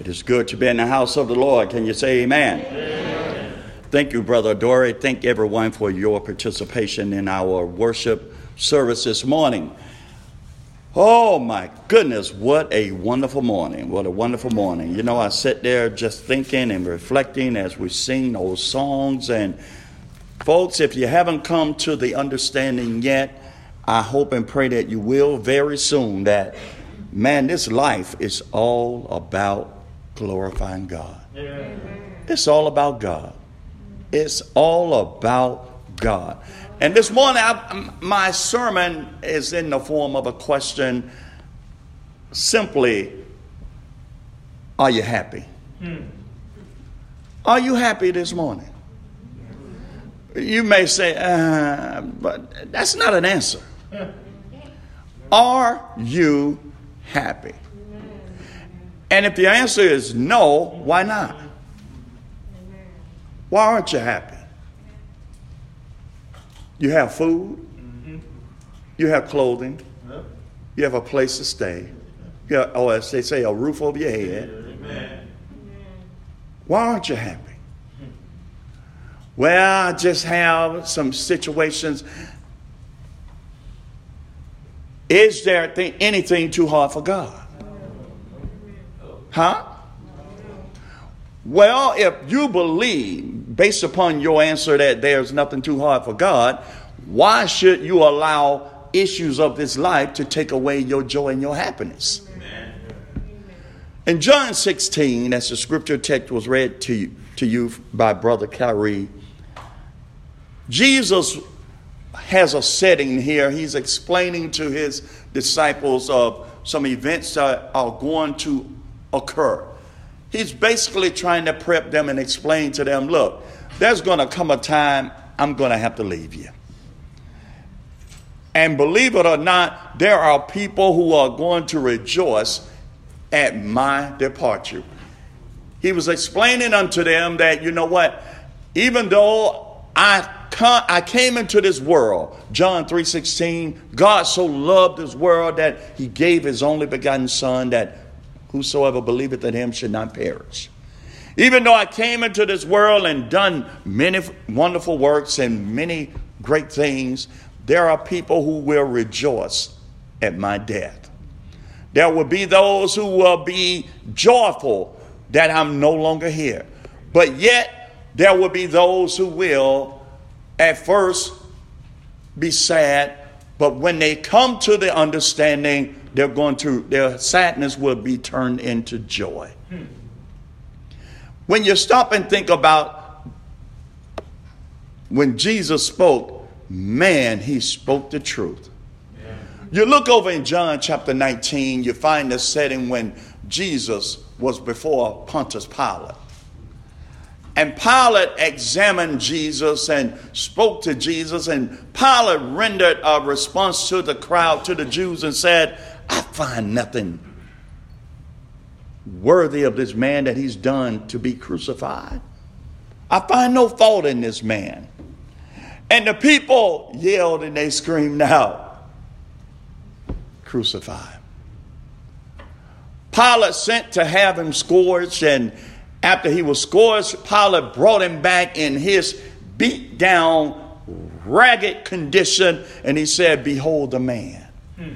It is good to be in the house of the Lord. Can you say amen? amen? Thank you, Brother Dory. Thank everyone for your participation in our worship service this morning. Oh my goodness, what a wonderful morning. What a wonderful morning. You know, I sit there just thinking and reflecting as we sing those songs. And folks, if you haven't come to the understanding yet, I hope and pray that you will very soon that, man, this life is all about glorifying God. It's all about God. It's all about God. And this morning, I, my sermon is in the form of a question simply, are you happy? Are you happy this morning? You may say, uh, but that's not an answer. Are you happy? And if the answer is no, why not? Why aren't you happy? You have food, you have clothing, you have a place to stay, you have, oh, as they say, a roof over your head. Why aren't you happy? Well, I just have some situations. Is there anything too hard for God? Huh? Well, if you believe, based upon your answer, that there's nothing too hard for God, why should you allow issues of this life to take away your joy and your happiness? In John 16, as the scripture text was read to you, to you by Brother Kyrie, Jesus has a setting here. He's explaining to his disciples of some events that are going to occur. He's basically trying to prep them and explain to them look, there's going to come a time I'm going to have to leave you. And believe it or not, there are people who are going to rejoice at my departure. He was explaining unto them that, you know what, even though I I came into this world, John 3:16, God so loved this world that he gave his only begotten son that whosoever believeth in him should not perish. Even though I came into this world and done many wonderful works and many great things, there are people who will rejoice at my death. There will be those who will be joyful that I'm no longer here. But yet, there will be those who will at first be sad, but when they come to the understanding they're going to, their sadness will be turned into joy. When you stop and think about when Jesus spoke, man, he spoke the truth. You look over in John chapter 19, you find the setting when Jesus was before Pontius Pilate. And Pilate examined Jesus and spoke to Jesus, and Pilate rendered a response to the crowd, to the Jews, and said, I find nothing worthy of this man that he's done to be crucified. I find no fault in this man. And the people yelled and they screamed out, Crucify. Pilate sent to have him scourged, and after he was scourged, Pilate brought him back in his beat down, ragged condition, and he said, Behold the man. Hmm.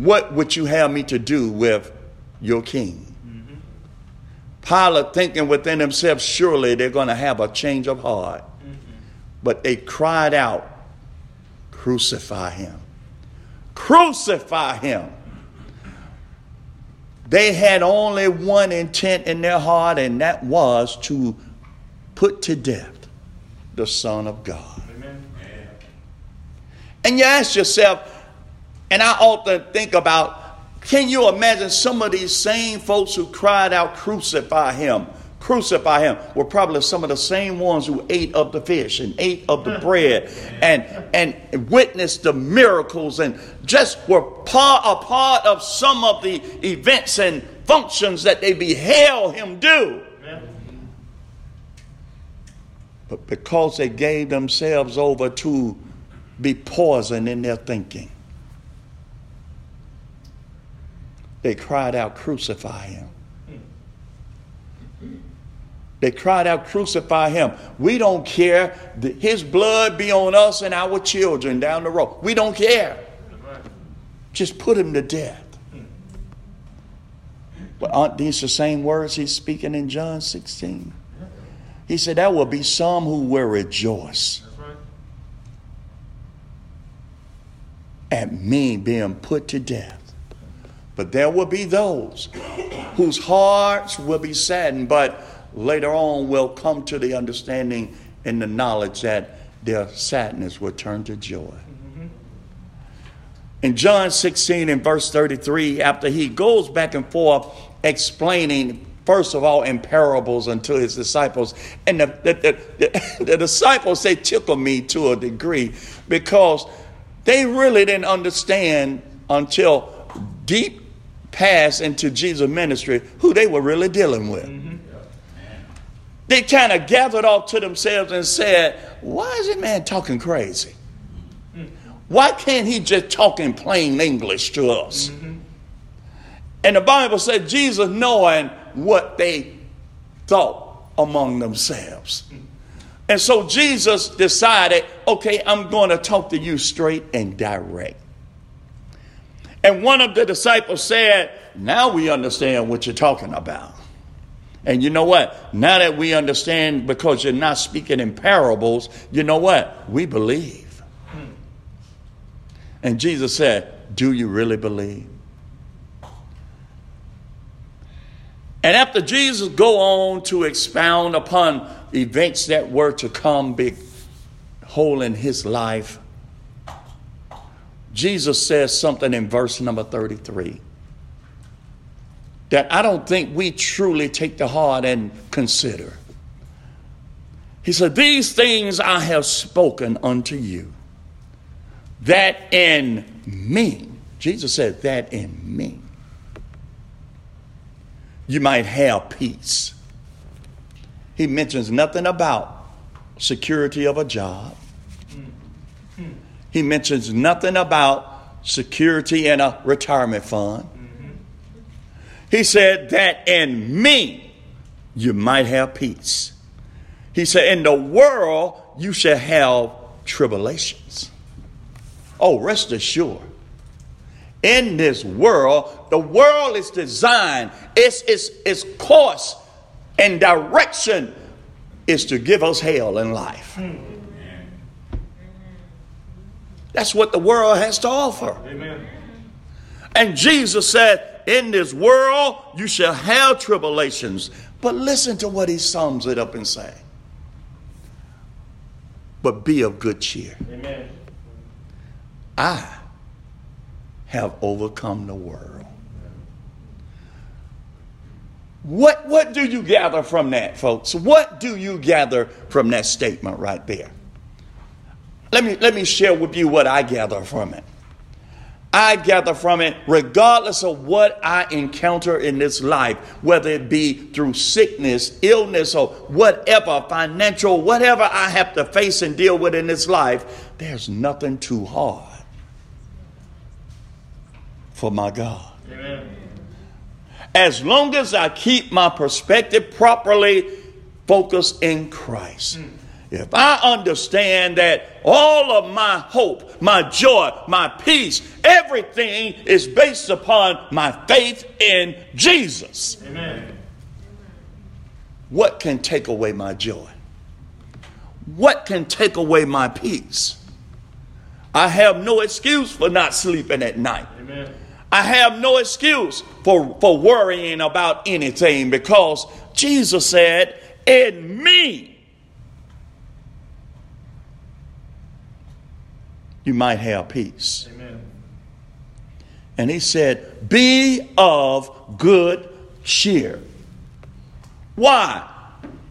What would you have me to do with your king? Mm-hmm. Pilate thinking within himself, surely they're going to have a change of heart. Mm-hmm. But they cried out, Crucify him! Crucify him! They had only one intent in their heart, and that was to put to death the Son of God. Amen. And you ask yourself, and I often think about can you imagine some of these same folks who cried out, Crucify him? Crucify him were probably some of the same ones who ate of the fish and ate of the bread and, and witnessed the miracles and just were part, a part of some of the events and functions that they beheld him do. But because they gave themselves over to be poisoned in their thinking, they cried out, Crucify him. They cried out, Crucify him. We don't care. His blood be on us and our children down the road. We don't care. Just put him to death. But aren't these the same words he's speaking in John 16? He said, There will be some who will rejoice at me being put to death. But there will be those whose hearts will be saddened, but later on will come to the understanding and the knowledge that their sadness will turn to joy. Mm-hmm. In John 16 and verse 33, after he goes back and forth explaining, first of all, in parables unto his disciples, and the, the, the, the disciples, they tickle me to a degree because they really didn't understand until deep past into Jesus' ministry who they were really dealing with. Mm-hmm. They kind of gathered off to themselves and said, Why is this man talking crazy? Why can't he just talk in plain English to us? Mm-hmm. And the Bible said Jesus knowing what they thought among themselves. And so Jesus decided, okay, I'm going to talk to you straight and direct. And one of the disciples said, Now we understand what you're talking about. And you know what? Now that we understand because you're not speaking in parables, you know what? We believe. And Jesus said, Do you really believe? And after Jesus go on to expound upon events that were to come big hole in his life, Jesus says something in verse number 33 that I don't think we truly take to heart and consider. He said, These things I have spoken unto you, that in me, Jesus said, that in me, you might have peace. He mentions nothing about security of a job. He mentions nothing about security in a retirement fund. Mm-hmm. He said that in me you might have peace. He said, In the world you shall have tribulations. Oh, rest assured in this world, the world is designed, its, its, its course and direction is to give us hell in life. Hmm. That's what the world has to offer. Amen. And Jesus said, In this world you shall have tribulations. But listen to what he sums it up and say. But be of good cheer. Amen. I have overcome the world. What, what do you gather from that, folks? What do you gather from that statement right there? Let me, let me share with you what I gather from it. I gather from it, regardless of what I encounter in this life, whether it be through sickness, illness, or whatever, financial, whatever I have to face and deal with in this life, there's nothing too hard for my God. Amen. As long as I keep my perspective properly focused in Christ. Mm. If I understand that all of my hope, my joy, my peace, everything is based upon my faith in Jesus. Amen. What can take away my joy? What can take away my peace? I have no excuse for not sleeping at night. Amen. I have no excuse for, for worrying about anything because Jesus said, In me, you might have peace. Amen. And he said, Be of good cheer. Why?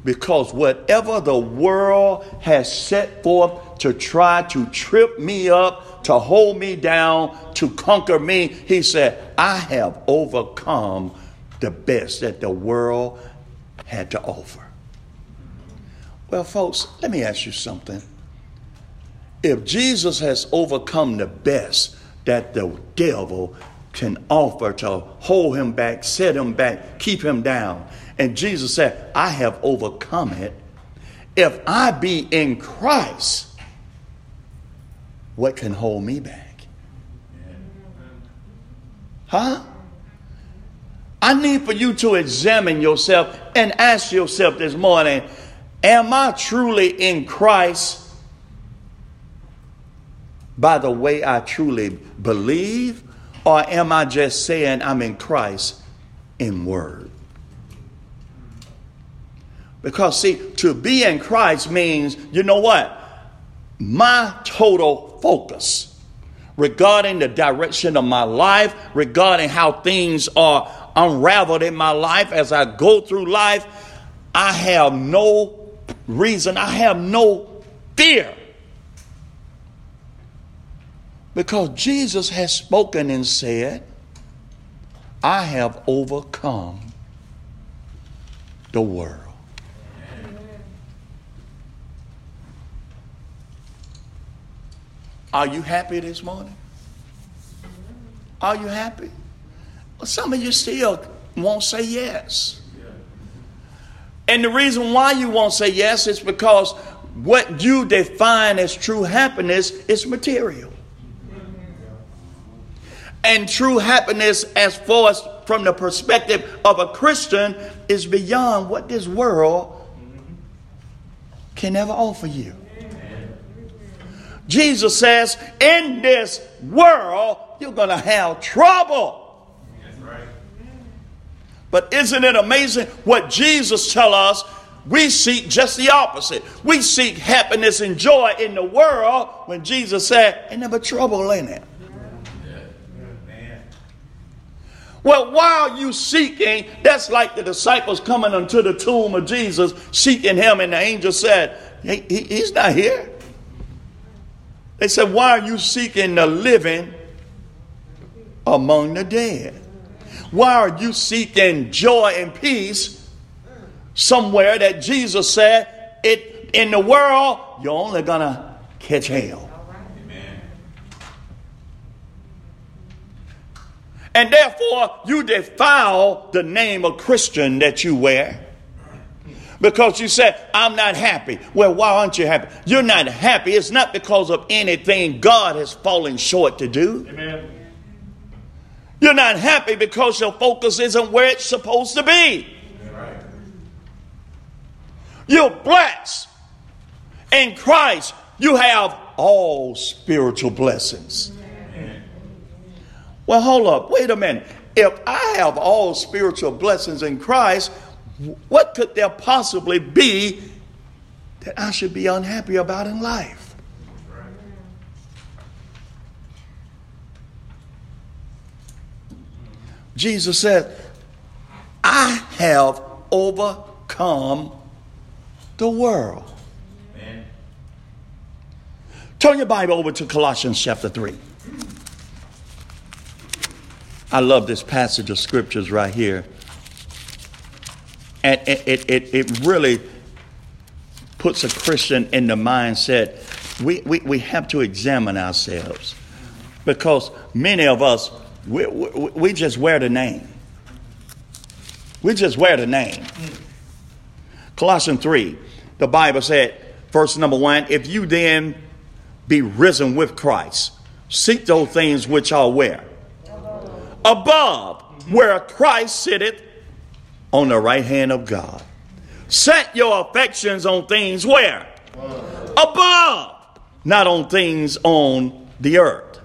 Because whatever the world has set forth to try to trip me up, to hold me down, to conquer me. He said, I have overcome the best that the world had to offer. Well, folks, let me ask you something. If Jesus has overcome the best that the devil can offer to hold him back, set him back, keep him down. And Jesus said, I have overcome it. If I be in Christ, what can hold me back? Huh? I need for you to examine yourself and ask yourself this morning Am I truly in Christ by the way I truly believe? Or am I just saying I'm in Christ in word? Because, see, to be in Christ means, you know what? My total focus regarding the direction of my life, regarding how things are unraveled in my life as I go through life, I have no reason, I have no fear. Because Jesus has spoken and said, I have overcome the world. Are you happy this morning? Are you happy? Well, some of you still won't say yes. And the reason why you won't say yes is because what you define as true happiness is material. And true happiness, as far as from the perspective of a Christian, is beyond what this world can ever offer you. Jesus says, in this world, you're going to have trouble. But isn't it amazing what Jesus tell us? We seek just the opposite. We seek happiness and joy in the world when Jesus said, ain't never trouble in it. Well, while you seeking, that's like the disciples coming unto the tomb of Jesus, seeking him, and the angel said, he, he, He's not here. They said, Why are you seeking the living among the dead? Why are you seeking joy and peace somewhere that Jesus said it in the world you're only gonna catch hell? And therefore, you defile the name of Christian that you wear because you said, I'm not happy. Well, why aren't you happy? You're not happy. It's not because of anything God has fallen short to do. Amen. You're not happy because your focus isn't where it's supposed to be. You're blessed. In Christ, you have all spiritual blessings. Well, hold up. Wait a minute. If I have all spiritual blessings in Christ, what could there possibly be that I should be unhappy about in life? Jesus said, I have overcome the world. Amen. Turn your Bible over to Colossians chapter 3. I love this passage of scriptures right here. And it, it, it, it really puts a Christian in the mindset we, we, we have to examine ourselves because many of us, we, we, we just wear the name. We just wear the name. Colossians 3, the Bible said, verse number one, if you then be risen with Christ, seek those things which are where? Above, where Christ sitteth on the right hand of God. Set your affections on things where? Above, not on things on the earth.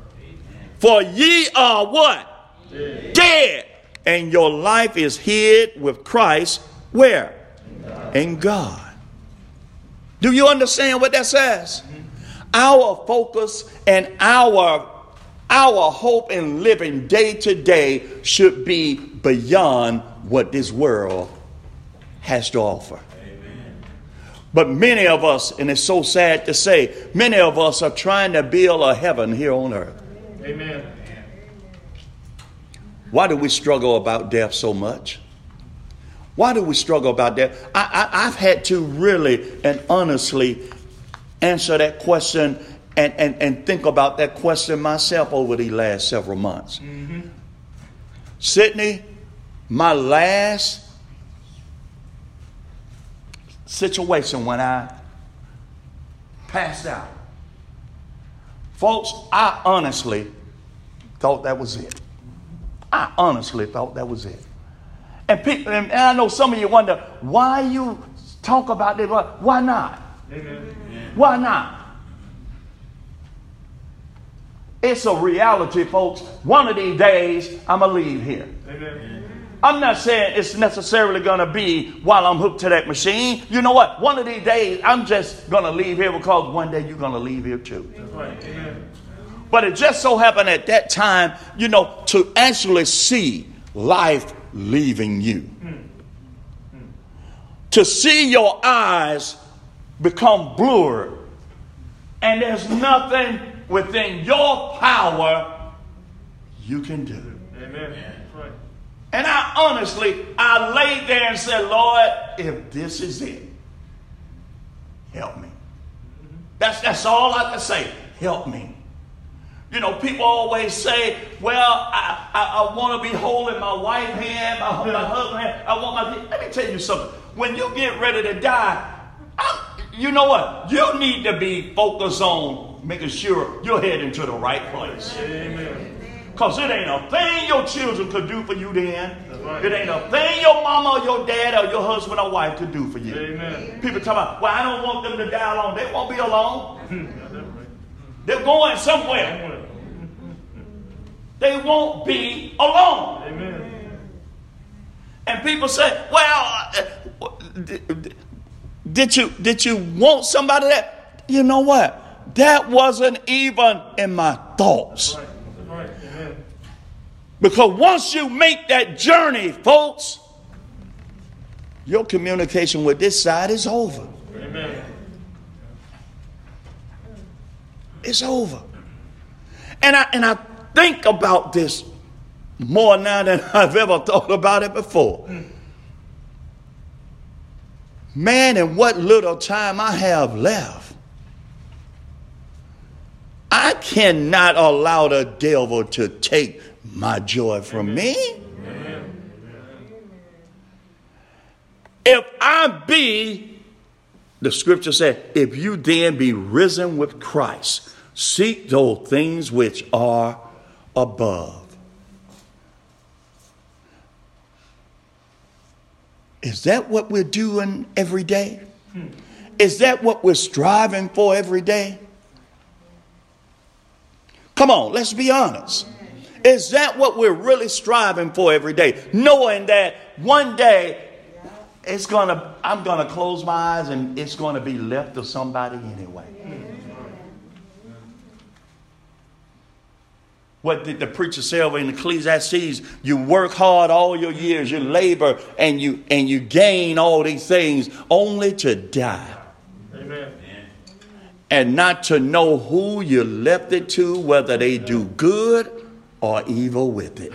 For ye are what? Dead. Dead. And your life is hid with Christ where? In God. Do you understand what that says? Our focus and our our hope in living day to day should be beyond what this world has to offer. Amen. But many of us, and it's so sad to say, many of us are trying to build a heaven here on earth. Amen. Why do we struggle about death so much? Why do we struggle about death? I, I, I've had to really and honestly answer that question and, and, and think about that question myself over the last several months. Mm-hmm. Sydney, my last situation when I passed out. Folks, I honestly thought that was it. I honestly thought that was it. And, people, and I know some of you wonder why you talk about this. Why not? Amen. Why not? It's a reality, folks. One of these days, I'm going to leave here. Amen. I'm not saying it's necessarily going to be while I'm hooked to that machine. You know what? One of these days, I'm just going to leave here because one day you're going to leave here too. Right. But it just so happened at that time, you know, to actually see life leaving you. Hmm. To see your eyes become blurred. And there's nothing within your power you can do. Amen. And I honestly, I laid there and said, Lord, if this is it, help me. Mm-hmm. That's, that's all I can say. Help me. You know, people always say, well, I, I, I want to be holding my wife hand, my, my husband's hand. I want my. Let me tell you something. When you get ready to die, I, you know what? You need to be focused on making sure you're heading to the right place. Amen. Because it ain't a thing your children could do for you then. Right. It ain't a thing your mama or your dad or your husband or wife could do for you. Amen. People talk about, well, I don't want them to die alone. They won't be alone. They're going somewhere. They won't be alone. Amen. And people say, well, uh, did you, did you want somebody that? You know what? That wasn't even in my thoughts. Because once you make that journey, folks, your communication with this side is over. Amen. It's over. And I and I think about this more now than I've ever thought about it before. Man, and what little time I have left, I cannot allow the devil to take my joy from me. If I be, the scripture said, if you then be risen with Christ, seek those things which are above. Is that what we're doing every day? Is that what we're striving for every day? Come on, let's be honest. Is that what we're really striving for every day? Knowing that one day it's gonna I'm gonna close my eyes and it's gonna be left to somebody anyway. What did the preacher say over in Ecclesiastes? You work hard all your years, you labor, and you and you gain all these things only to die. Amen. And not to know who you left it to, whether they do good or evil with it.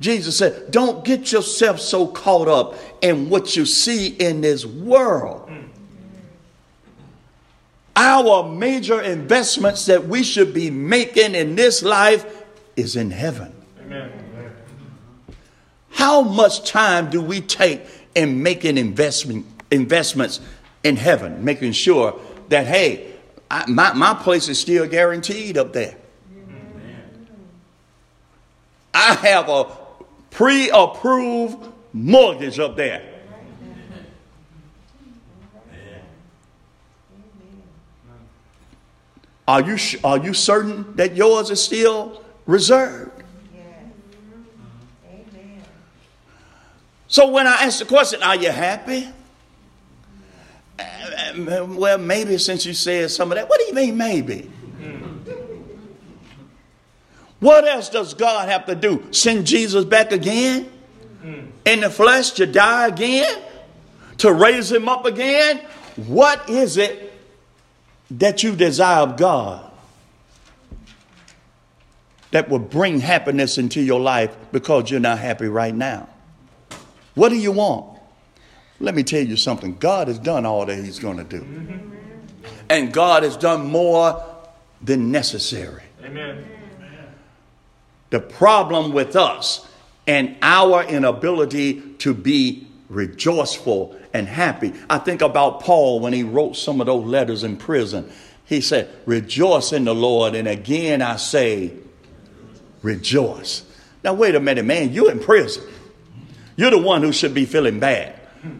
Jesus said, Don't get yourself so caught up in what you see in this world. Our major investments that we should be making in this life is in heaven. Amen. How much time do we take in making investment, investments in heaven, making sure that, hey, I, my, my place is still guaranteed up there. I have a pre approved mortgage up there. Are you, are you certain that yours is still reserved? So when I ask the question, are you happy? Uh, well, maybe since you said some of that. What do you mean, maybe? What else does God have to do? Send Jesus back again in the flesh to die again? To raise him up again? What is it that you desire of God that will bring happiness into your life because you're not happy right now? What do you want? Let me tell you something God has done all that He's going to do. And God has done more than necessary. Amen. The problem with us and our inability to be rejoiceful and happy. I think about Paul when he wrote some of those letters in prison. He said, Rejoice in the Lord. And again, I say, Rejoice. Now, wait a minute, man. You're in prison. You're the one who should be feeling bad.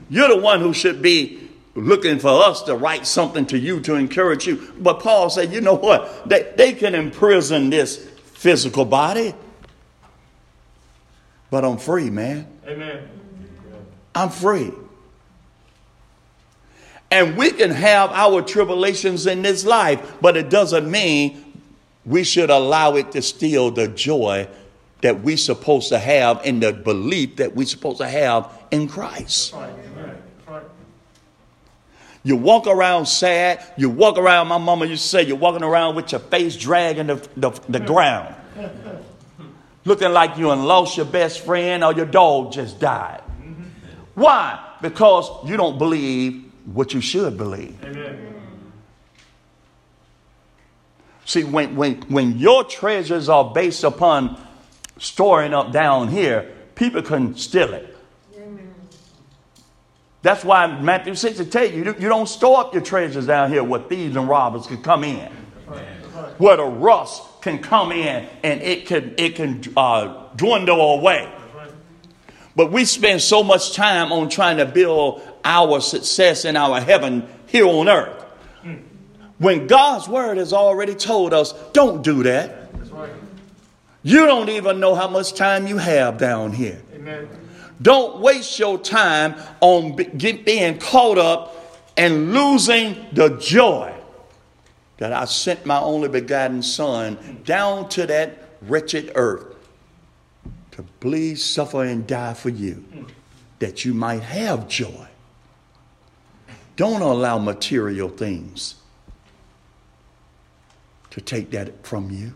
You're the one who should be looking for us to write something to you to encourage you. But Paul said, you know what? They, they can imprison this physical body. But I'm free, man. Amen. I'm free. And we can have our tribulations in this life, but it doesn't mean we should allow it to steal the joy that we're supposed to have in the belief that we're supposed to have in Christ. That's right. That's right. You walk around sad. You walk around, my mama used to say, you're walking around with your face dragging the, the, the ground. Looking like you and lost your best friend or your dog just died. Why? Because you don't believe what you should believe. Amen. See, when, when, when your treasures are based upon storing up down here, people can steal it. That's why Matthew 6 will tell you, you don't store up your treasures down here where thieves and robbers can come in. Where the rust can come in and it can, it can uh, dwindle away. But we spend so much time on trying to build our success in our heaven here on earth. When God's word has already told us, don't do that. You don't even know how much time you have down here. Amen. Don't waste your time on being caught up and losing the joy that I sent my only begotten Son down to that wretched earth to bleed, suffer, and die for you, that you might have joy. Don't allow material things to take that from you.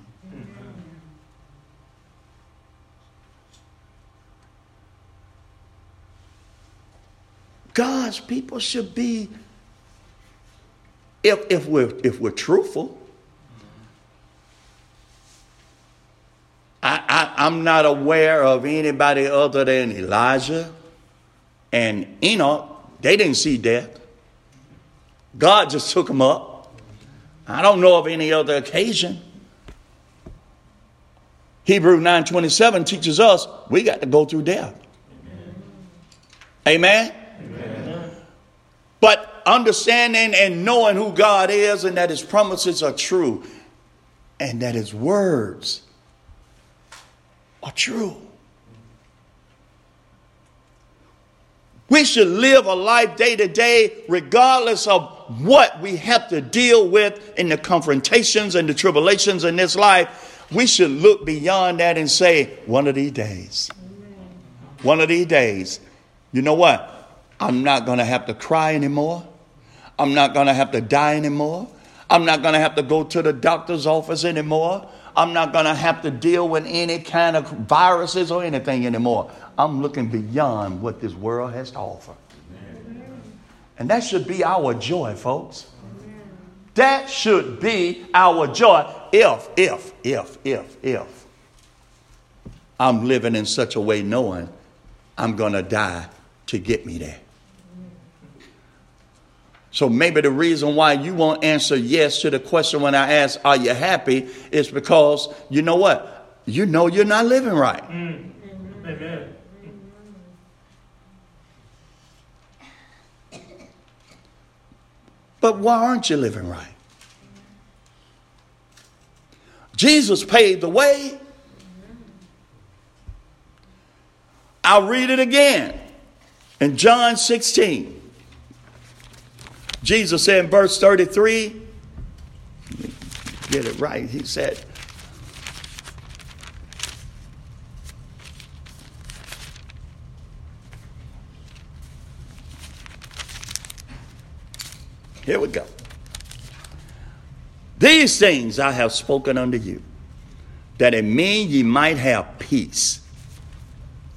God's people should be, if, if, we're, if we're truthful, I, I, I'm not aware of anybody other than Elijah and Enoch. They didn't see death. God just took them up. I don't know of any other occasion. Hebrew 9:27 teaches us we got to go through death. Amen. But understanding and knowing who God is and that his promises are true and that his words are true. We should live a life day to day, regardless of what we have to deal with in the confrontations and the tribulations in this life. We should look beyond that and say, one of these days, one of these days, you know what? I'm not going to have to cry anymore. I'm not going to have to die anymore. I'm not going to have to go to the doctor's office anymore. I'm not going to have to deal with any kind of viruses or anything anymore. I'm looking beyond what this world has to offer. And that should be our joy, folks. That should be our joy if, if, if, if, if I'm living in such a way knowing I'm going to die to get me there. So maybe the reason why you won't answer yes to the question when I ask, Are you happy? is because you know what? You know you're not living right. Mm. Amen. But why aren't you living right? Jesus paved the way. I'll read it again in John 16. Jesus said in verse 33, let me get it right. He said, Here we go. These things I have spoken unto you, that in me ye might have peace.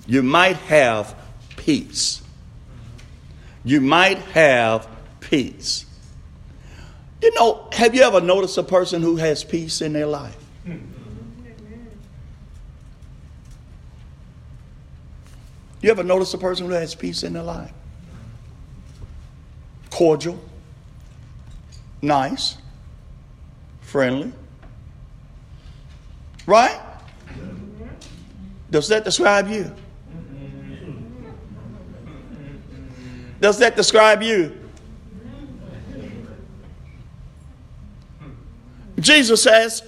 You might have peace. You might have peace. You know, have you ever noticed a person who has peace in their life? You ever notice a person who has peace in their life? Cordial, nice, friendly. Right? Does that describe you? Does that describe you? Jesus says,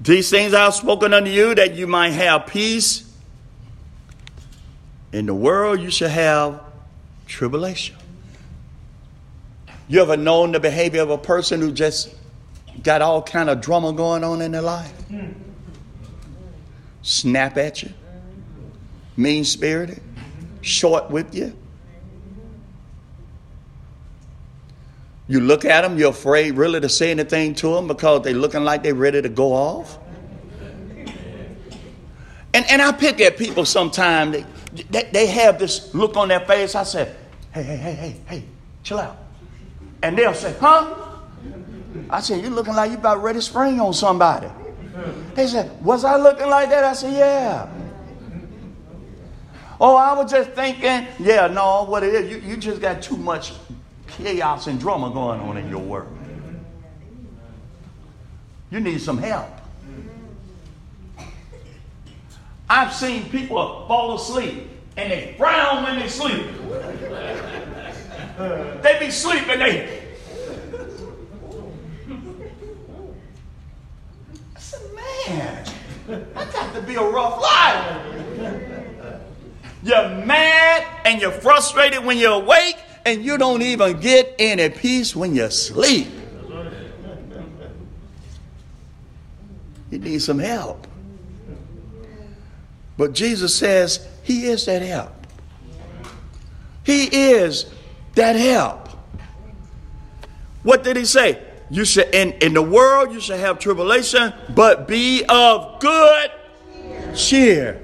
These things I have spoken unto you that you might have peace. In the world you shall have tribulation. You ever known the behavior of a person who just got all kind of drama going on in their life? Snap at you, mean spirited, short with you. You look at them, you're afraid really to say anything to them because they're looking like they're ready to go off. And, and I pick at people sometimes, they, they, they have this look on their face. I said, hey, hey, hey, hey, hey, chill out. And they'll say, huh? I said, you looking like you about ready to spring on somebody. They said, was I looking like that? I said, yeah. Oh, I was just thinking, yeah, no, what it is, you, you just got too much chaos and drama going on in your work. You need some help. I've seen people fall asleep and they frown when they sleep. they be sleeping, they. I said, man, that got to be a rough life. You're mad and you're frustrated when you're awake, and you don't even get any peace when you sleep. You need some help. But Jesus says He is that help. He is that help. What did He say? You should in, in the world you should have tribulation, but be of good cheer.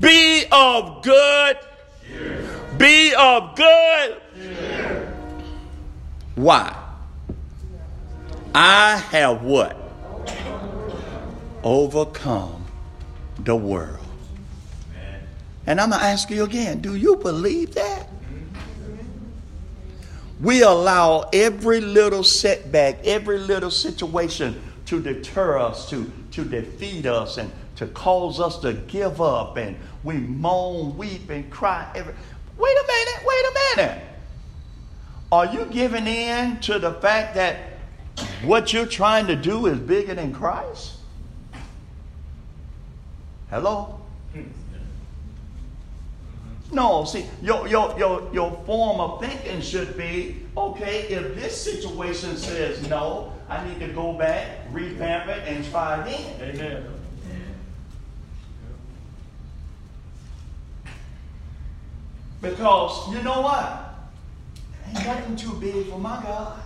Be of good. Cheer. Be of good. Why? I have what? Overcome the world. And I'm going to ask you again do you believe that? We allow every little setback, every little situation to deter us, to, to defeat us, and to cause us to give up. And we moan, weep, and cry. Every... Wait a minute, wait a minute. Are you giving in to the fact that what you're trying to do is bigger than Christ? Hello? No, see, your, your, your, your form of thinking should be okay, if this situation says no, I need to go back, revamp it, and try again. Amen. Because you know what? Ain't nothing too big for my God.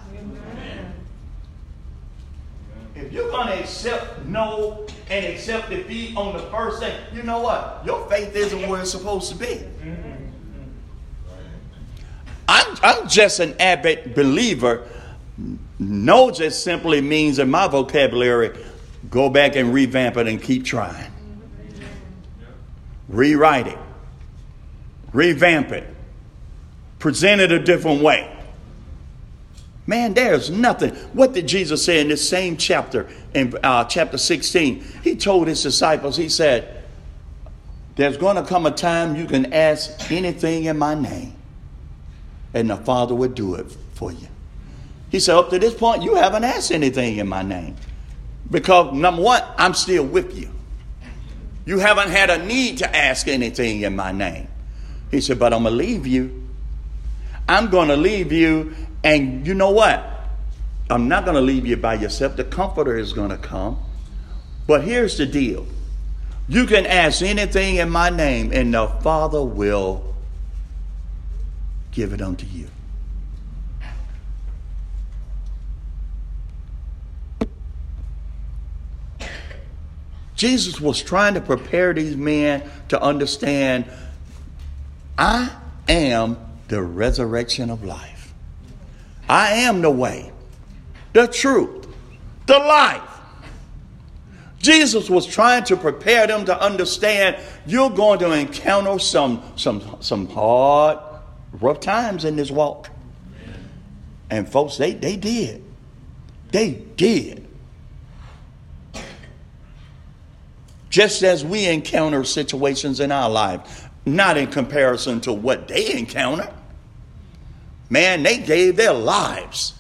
If you're going to accept no and accept defeat on the first thing, you know what? Your faith isn't where it's supposed to be. Mm-hmm. I'm, I'm just an avid believer. No just simply means in my vocabulary, go back and revamp it and keep trying. Mm-hmm. Rewrite it. Revamp it. Present it a different way. Man, there's nothing. What did Jesus say in this same chapter, in uh, chapter 16? He told his disciples, He said, There's going to come a time you can ask anything in my name, and the Father would do it for you. He said, Up to this point, you haven't asked anything in my name. Because, number one, I'm still with you. You haven't had a need to ask anything in my name. He said, But I'm going to leave you. I'm going to leave you and you know what? I'm not going to leave you by yourself. The comforter is going to come. But here's the deal you can ask anything in my name, and the Father will give it unto you. Jesus was trying to prepare these men to understand I am the resurrection of life. I am the way, the truth, the life. Jesus was trying to prepare them to understand you're going to encounter some, some, some hard, rough times in this walk. And folks, they, they did. They did. Just as we encounter situations in our life, not in comparison to what they encounter. Man, they gave their lives.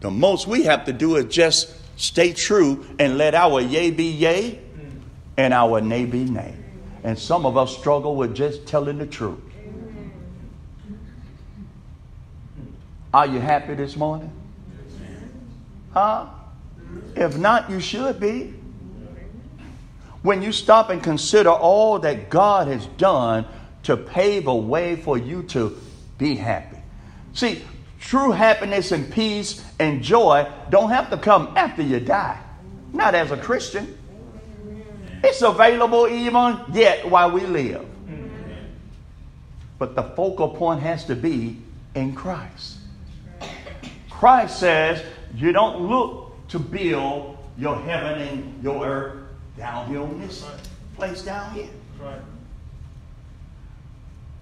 The most we have to do is just stay true and let our yea be yea and our nay be nay. And some of us struggle with just telling the truth. Are you happy this morning? Huh? If not, you should be. When you stop and consider all that God has done to pave a way for you to be happy. See, true happiness and peace and joy don't have to come after you die. Not as a Christian. It's available even yet while we live. But the focal point has to be in Christ. Christ says you don't look to build your heaven and your earth down here on this place down here.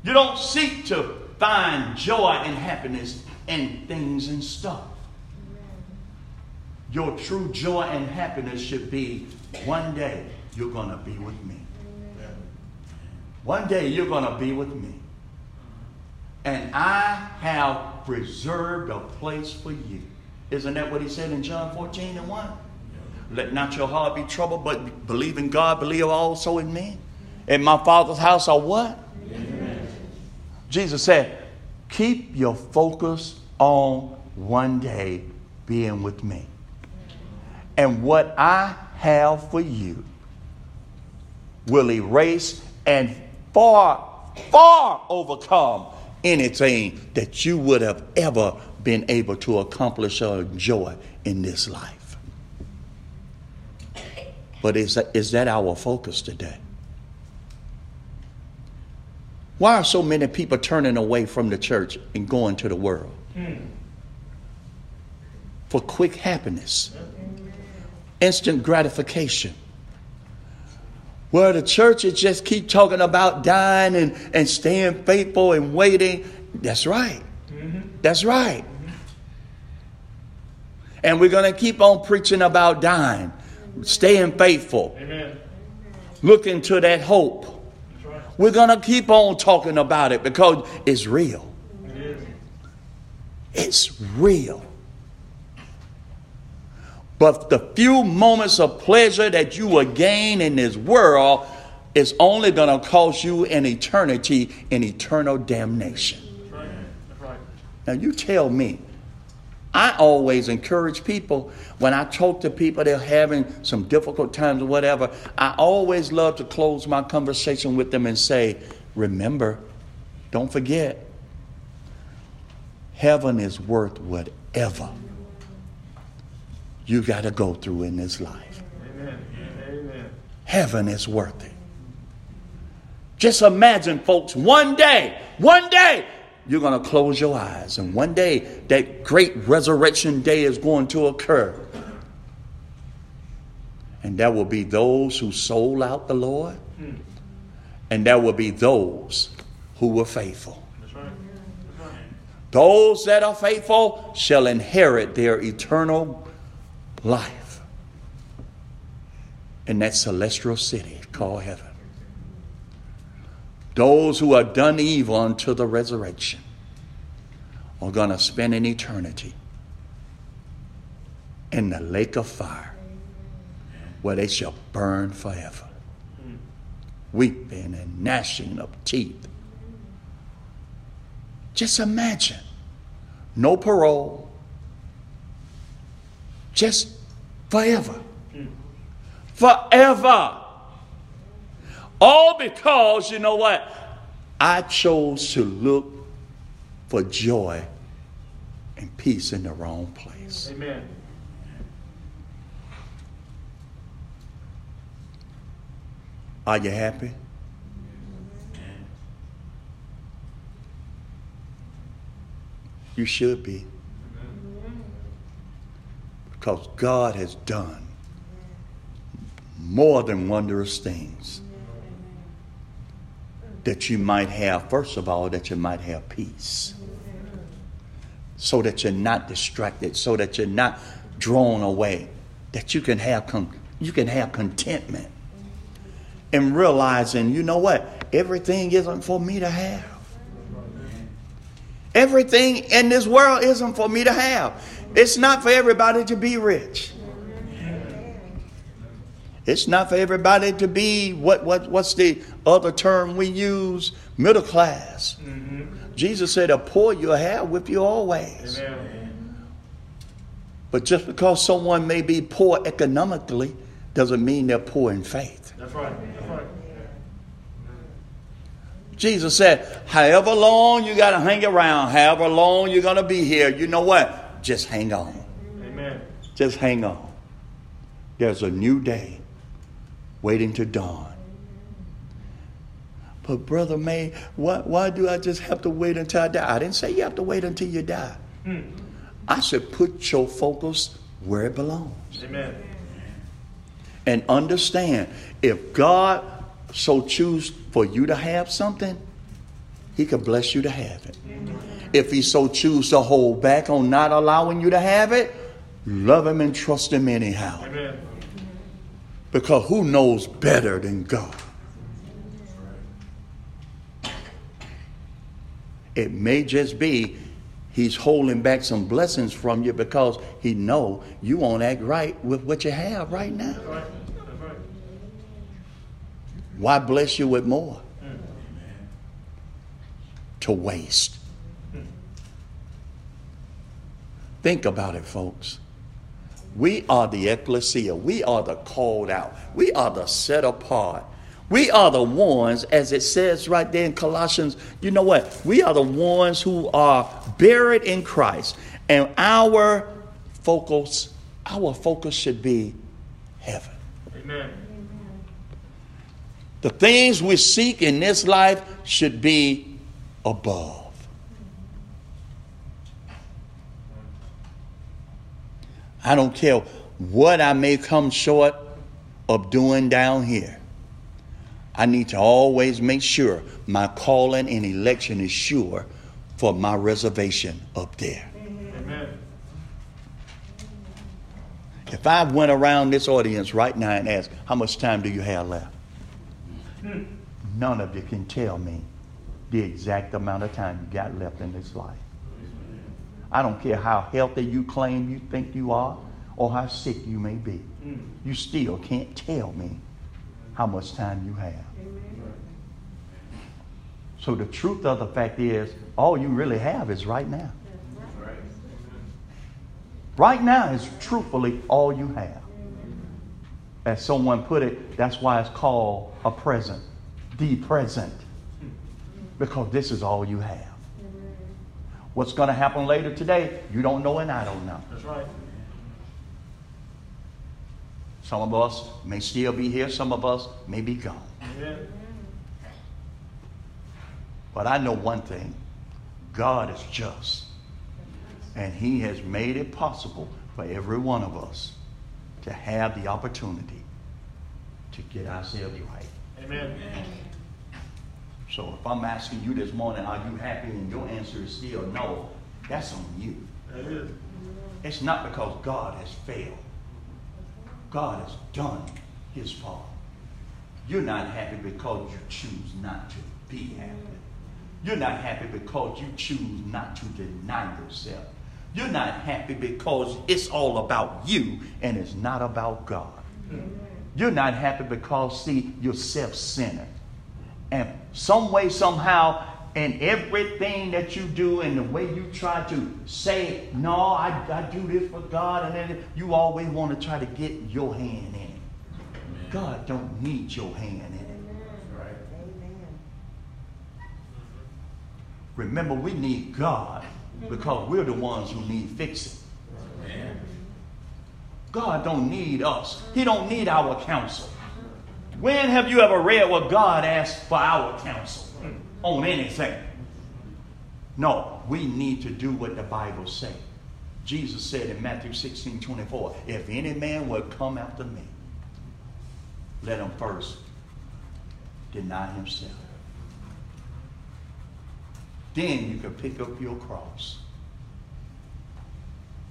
You don't seek to find joy and happiness in things and stuff. Your true joy and happiness should be one day you're going to be with me. One day you're going to be with me. And I have reserved a place for you. Isn't that what he said in John 14 and 1? Let not your heart be troubled, but believe in God, believe also in me. In my Father's house are what? Jesus said, keep your focus on one day being with me. And what I have for you will erase and far, far overcome anything that you would have ever been able to accomplish or enjoy in this life. But is that, is that our focus today? Why are so many people turning away from the church and going to the world? For quick happiness, instant gratification. Where the churches just keep talking about dying and, and staying faithful and waiting. That's right. That's right. And we're going to keep on preaching about dying, staying faithful, Amen. looking to that hope. We're going to keep on talking about it because it's real. It is. Real. But the few moments of pleasure that you will gain in this world is only going to cost you an eternity in eternal damnation. That's right. That's right. Now, you tell me. I always encourage people when I talk to people they're having some difficult times or whatever. I always love to close my conversation with them and say, Remember, don't forget, heaven is worth whatever you got to go through in this life. Amen. Amen. Heaven is worth it. Just imagine, folks, one day, one day, you're going to close your eyes, and one day that great resurrection day is going to occur. And there will be those who sold out the Lord, and there will be those who were faithful. That's right. That's right. Those that are faithful shall inherit their eternal life in that celestial city called heaven. Those who have done evil until the resurrection are going to spend an eternity in the lake of fire where they shall burn forever, weeping and gnashing of teeth. Just imagine no parole, just forever. Hmm. Forever. All because, you know what? I chose to look for joy and peace in the wrong place. Amen. Are you happy? You should be. Because God has done more than wondrous things. That you might have, first of all, that you might have peace. So that you're not distracted, so that you're not drawn away, that you can have, con- you can have contentment. And realizing, you know what? Everything isn't for me to have. Everything in this world isn't for me to have. It's not for everybody to be rich. It's not for everybody to be what, what what's the other term we use? Middle class. Mm-hmm. Jesus said, "A poor you'll have with you always." Amen. But just because someone may be poor economically doesn't mean they're poor in faith. That's right. That's right. Jesus said, however long you got to hang around, however long you're going to be here, you know what? Just hang on. Amen. Just hang on. There's a new day waiting to dawn. But, Brother May, why, why do I just have to wait until I die? I didn't say you have to wait until you die. Hmm. I said, put your focus where it belongs. Amen. And understand if God so choose for you to have something, he could bless you to have it. If he so choose to hold back on not allowing you to have it, love him and trust him anyhow. Amen. Because who knows better than God? It may just be he's holding back some blessings from you because he know you won't act right with what you have right now. Why bless you with more? To waste. Think about it, folks. We are the ecclesia. We are the called out. We are the set apart. We are the ones, as it says right there in Colossians, you know what? We are the ones who are buried in Christ. And our focus, our focus should be heaven. Amen. The things we seek in this life should be above. I don't care what I may come short of doing down here. I need to always make sure my calling and election is sure for my reservation up there. Amen. If I went around this audience right now and asked, How much time do you have left? Hmm. None of you can tell me the exact amount of time you got left in this life. I don't care how healthy you claim you think you are or how sick you may be. Hmm. You still can't tell me how much time you have. So the truth of the fact is, all you really have is right now. Right now is truthfully all you have as someone put it, that's why it's called a present, the present, because this is all you have. What's going to happen later today, you don't know, and I don't know. That's right. Some of us may still be here, some of us may be gone. But I know one thing God is just, and He has made it possible for every one of us to have the opportunity to get ourselves right. Amen. So if I'm asking you this morning, are you happy? And your answer is still no, that's on you. It is. It's not because God has failed. God has done his part. You're not happy because you choose not to be happy. You're not happy because you choose not to deny yourself. You're not happy because it's all about you and it's not about God. You're not happy because, see, you're self centered. And some way, somehow, in everything that you do and the way you try to say, no, I, I do this for God, and then you always want to try to get your hand in it. Amen. God don't need your hand in it. Right. Remember, we need God because we're the ones who need fixing. Amen. God don't need us. He don't need our counsel. When have you ever read what God asked for our counsel Oh, on anything? No, we need to do what the Bible says. Jesus said in Matthew 16 24, if any man would come after me, let him first deny himself. Then you can pick up your cross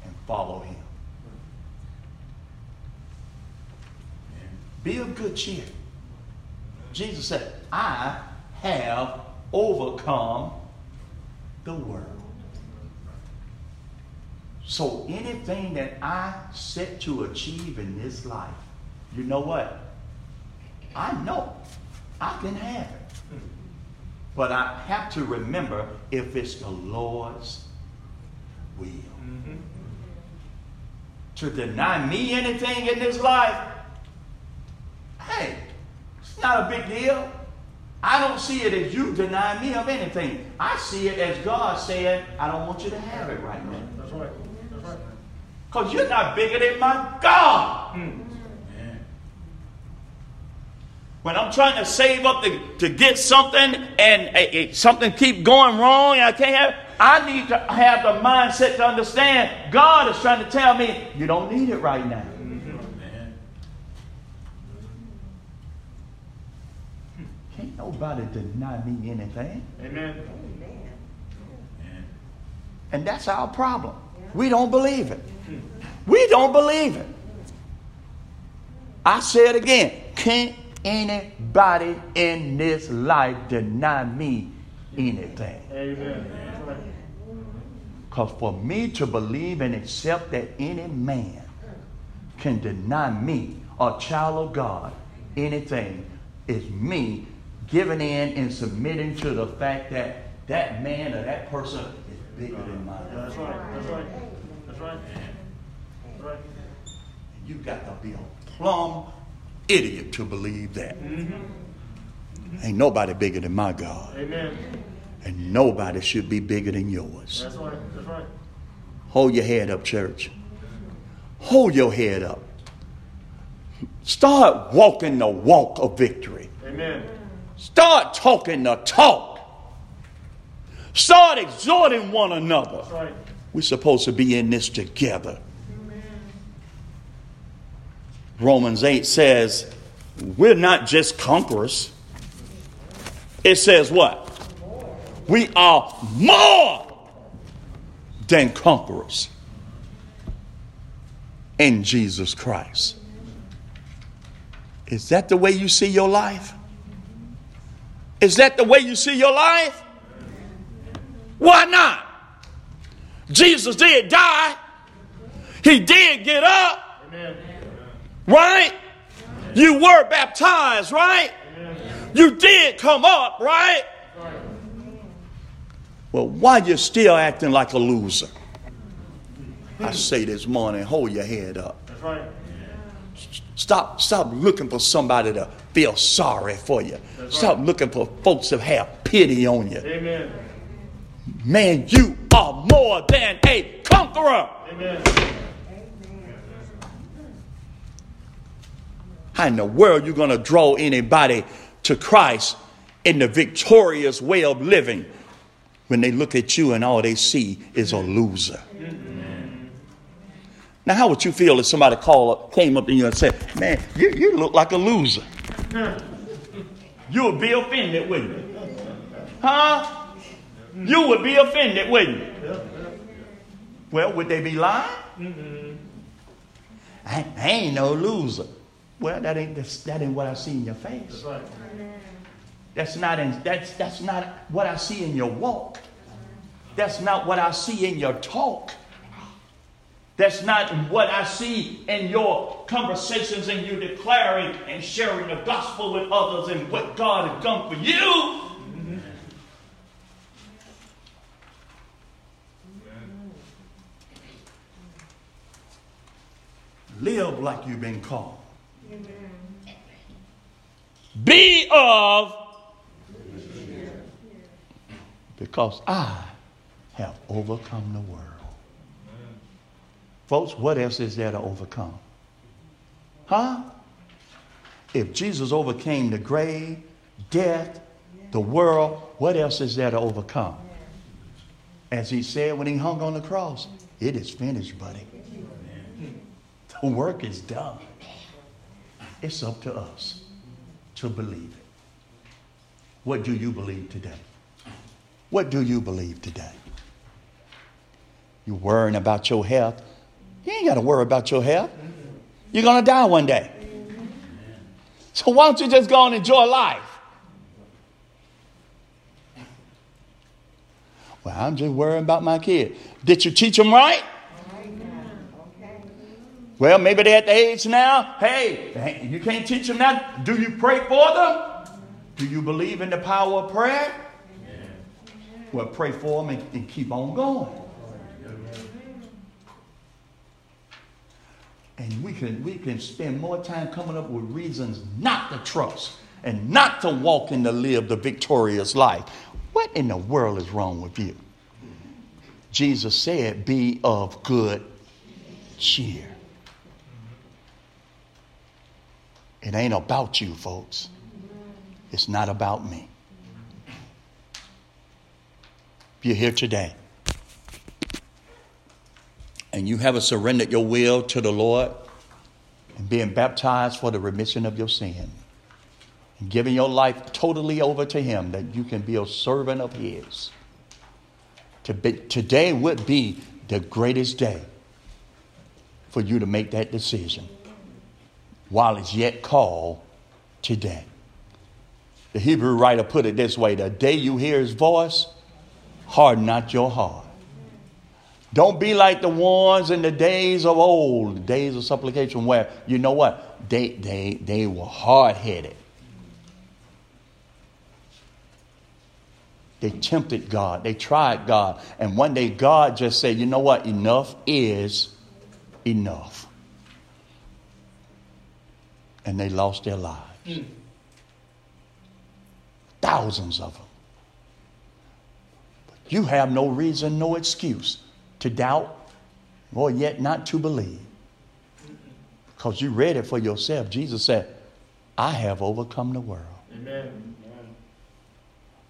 and follow him. Be of good cheer. Jesus said, I have overcome the world. So anything that I set to achieve in this life, you know what? I know I can have it. But I have to remember if it's the Lord's will. Mm-hmm. To deny me anything in this life, hey, it's not a big deal. I don't see it as you denying me of anything. I see it as God saying, I don't want you to have it right now. That's right. That's right. Because you're not bigger than my God. Mm. When I'm trying to save up to, to get something and uh, something keep going wrong and I can't have I need to have the mindset to understand God is trying to tell me you don't need it right now. Can't nobody deny me anything. Amen. And that's our problem. We don't believe it. We don't believe it. I say it again. Can't anybody in this life deny me anything. Amen. Because for me to believe and accept that any man can deny me, a child of God, anything, is me giving in and submitting to the fact that that man or that person is bigger than mine. That's right. That's right. That's right. That's right. You got to be a plumb idiot to believe that. Mm-hmm. Ain't nobody bigger than my God. Amen. And nobody should be bigger than yours. That's right. That's right. Hold your head up, church. Hold your head up. Start walking the walk of victory. Amen. Start talking the talk. Start exhorting one another. Right. We're supposed to be in this together. Romans 8 says, we're not just conquerors. It says what? We are more than conquerors in Jesus Christ. Is that the way you see your life? Is that the way you see your life? Why not? Jesus did die. He did get up. Amen. Right? You were baptized, right? You did come up, right? Well, why you still acting like a loser? I say this morning, hold your head up. That's right. Stop, stop looking for somebody to feel sorry for you. Stop looking for folks to have pity on you. Amen. Man, you are more than a conqueror. Amen. How in the world you going to draw anybody to Christ in the victorious way of living when they look at you and all they see is a loser? Mm-hmm. Now, how would you feel if somebody called, came up to you and said, "Man, you, you look like a loser"? You would be offended, wouldn't you? Huh? You would be offended, wouldn't you? Well, would they be lying? Mm-hmm. I, I ain't no loser. Well, that ain't that ain't what I see in your face. That's right. That's not in, that's that's not what I see in your walk. That's not what I see in your talk. That's not what I see in your conversations and you declaring and sharing the gospel with others and what God has done for you. Live like you've been called. Be of because I have overcome the world. Folks, what else is there to overcome? Huh? If Jesus overcame the grave, death, the world, what else is there to overcome? As he said when he hung on the cross, It is finished, buddy. The work is done. It's up to us to believe it. What do you believe today? What do you believe today? You're worrying about your health? You ain't got to worry about your health. You're going to die one day. So why don't you just go and enjoy life? Well, I'm just worrying about my kid. Did you teach them right? Well, maybe they're at the age now. Hey, you can't teach them now. Do you pray for them? Do you believe in the power of prayer? Well, pray for them and, and keep on going. And we can, we can spend more time coming up with reasons not to trust and not to walk and to live the victorious life. What in the world is wrong with you? Jesus said, Be of good cheer. It ain't about you, folks. It's not about me. You're here today and you haven't surrendered your will to the Lord and being baptized for the remission of your sin and giving your life totally over to Him that you can be a servant of His, to be, today would be the greatest day for you to make that decision while it's yet called today. The Hebrew writer put it this way the day you hear his voice, harden not your heart. Don't be like the ones in the days of old, the days of supplication, where you know what? They, they, they were hard headed. They tempted God. They tried God. And one day God just said, you know what? Enough is enough. And they lost their lives. Mm. Thousands of them. But you have no reason, no excuse to doubt or yet not to believe. Because you read it for yourself. Jesus said, I have overcome the world. Amen.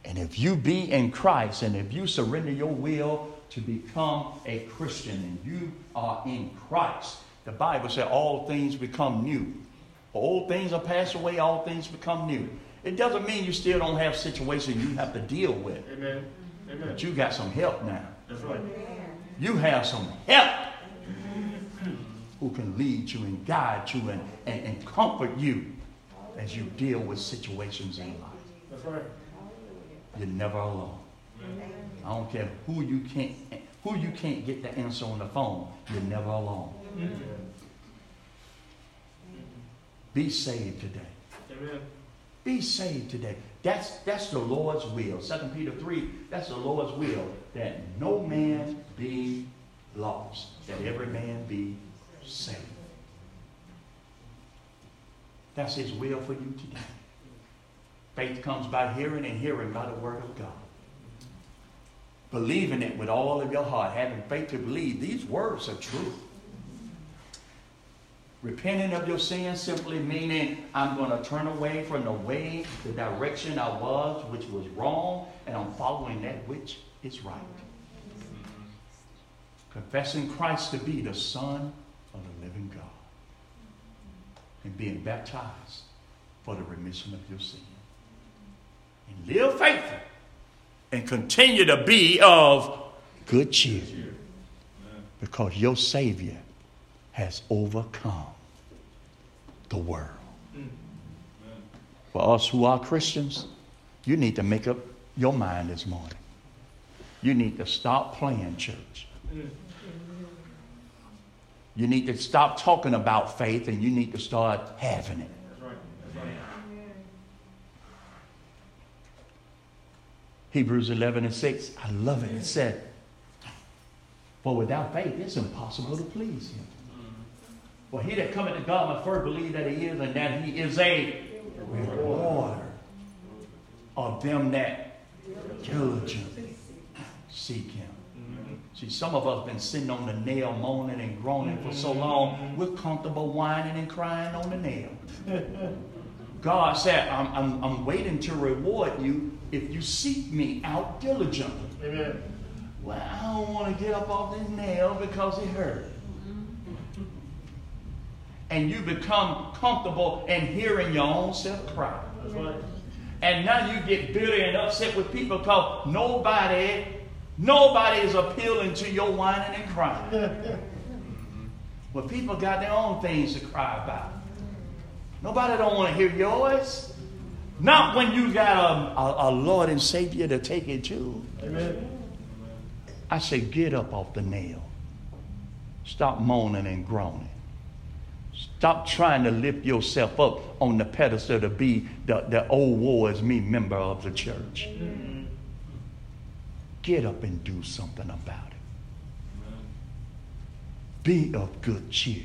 And if you be in Christ and if you surrender your will to become a Christian and you are in Christ, the Bible said all things become new. Old things are passed away, all things become new. It doesn't mean you still don't have situations you have to deal with. Amen. Amen. But you got some help now. That's right. You have some help who can lead you and guide you and, and, and comfort you as you deal with situations in life. That's right. You're never alone. I don't care who you can't who you can't get the answer on the phone. You're never alone. Be saved today. Amen. Be saved today. That's, that's the Lord's will. 2 Peter 3, that's the Lord's will, that no man be lost, that every man be saved. That's his will for you today. Faith comes by hearing and hearing by the word of God. Believing it with all of your heart, having faith to believe these words are true. Repenting of your sins simply meaning I'm going to turn away from the way, the direction I was, which was wrong, and I'm following that which is right. Confessing Christ to be the Son of the living God. And being baptized for the remission of your sin. And live faithful. And continue to be of good cheer. Because your Savior has overcome the world. Mm. For us who are Christians, you need to make up your mind this morning. You need to stop playing church. Mm. You need to stop talking about faith and you need to start having it. Hebrews 11 and 6, I love it. It said, For without faith, it's impossible to please Him. For he that cometh to God must first believe that he is, and that he is a rewarder of them that diligently seek him. See, some of us have been sitting on the nail, moaning and groaning for so long, we're comfortable whining and crying on the nail. God said, I'm, I'm, I'm waiting to reward you if you seek me out diligently. Amen. Well, I don't want to get up off this nail because it hurt. And you become comfortable in hearing your own self cry. That's right. And now you get bitter and upset with people because nobody, nobody is appealing to your whining and crying. well, people got their own things to cry about. Nobody don't want to hear yours. Not when you got a, a, a Lord and Savior to take it to. Amen. I say, get up off the nail. Stop moaning and groaning. Stop trying to lift yourself up on the pedestal to be the, the old war as me member of the church. Get up and do something about it. Be of good cheer.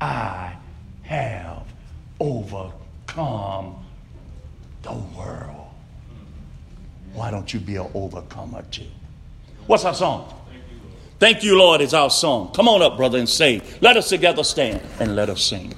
I have overcome the world. Why don't you be an overcomer too? What's our song? Thank you, Lord, is our song. Come on up, brother, and say. Let us together stand and let us sing.